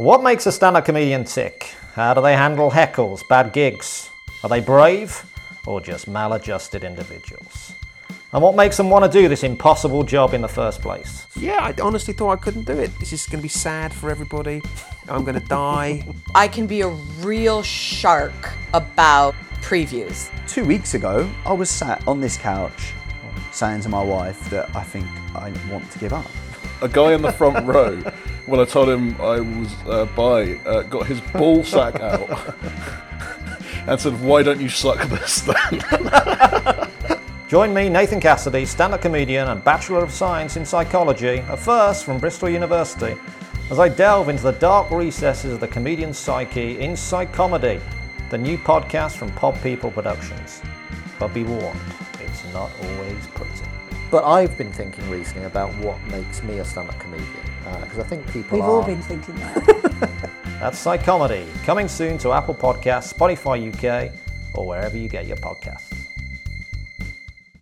What makes a stand up comedian tick? How do they handle heckles, bad gigs? Are they brave or just maladjusted individuals? And what makes them want to do this impossible job in the first place? Yeah, I honestly thought I couldn't do it. This is going to be sad for everybody. I'm going to die. I can be a real shark about previews. Two weeks ago, I was sat on this couch saying to my wife that I think I want to give up. A guy in the front row, when I told him I was uh, uh, got his ball sack out and said, Why don't you suck this then? Join me, Nathan Cassidy, stand up comedian and Bachelor of Science in Psychology, a first from Bristol University, as I delve into the dark recesses of the comedian's psyche in Psychomedy, the new podcast from Pod People Productions. But be warned, it's not always pretty. But I've been thinking recently about what makes me a stand-up comedian uh, because I think people We've are. all been thinking that. That's Psychomedy, coming soon to Apple Podcasts, Spotify UK, or wherever you get your podcasts.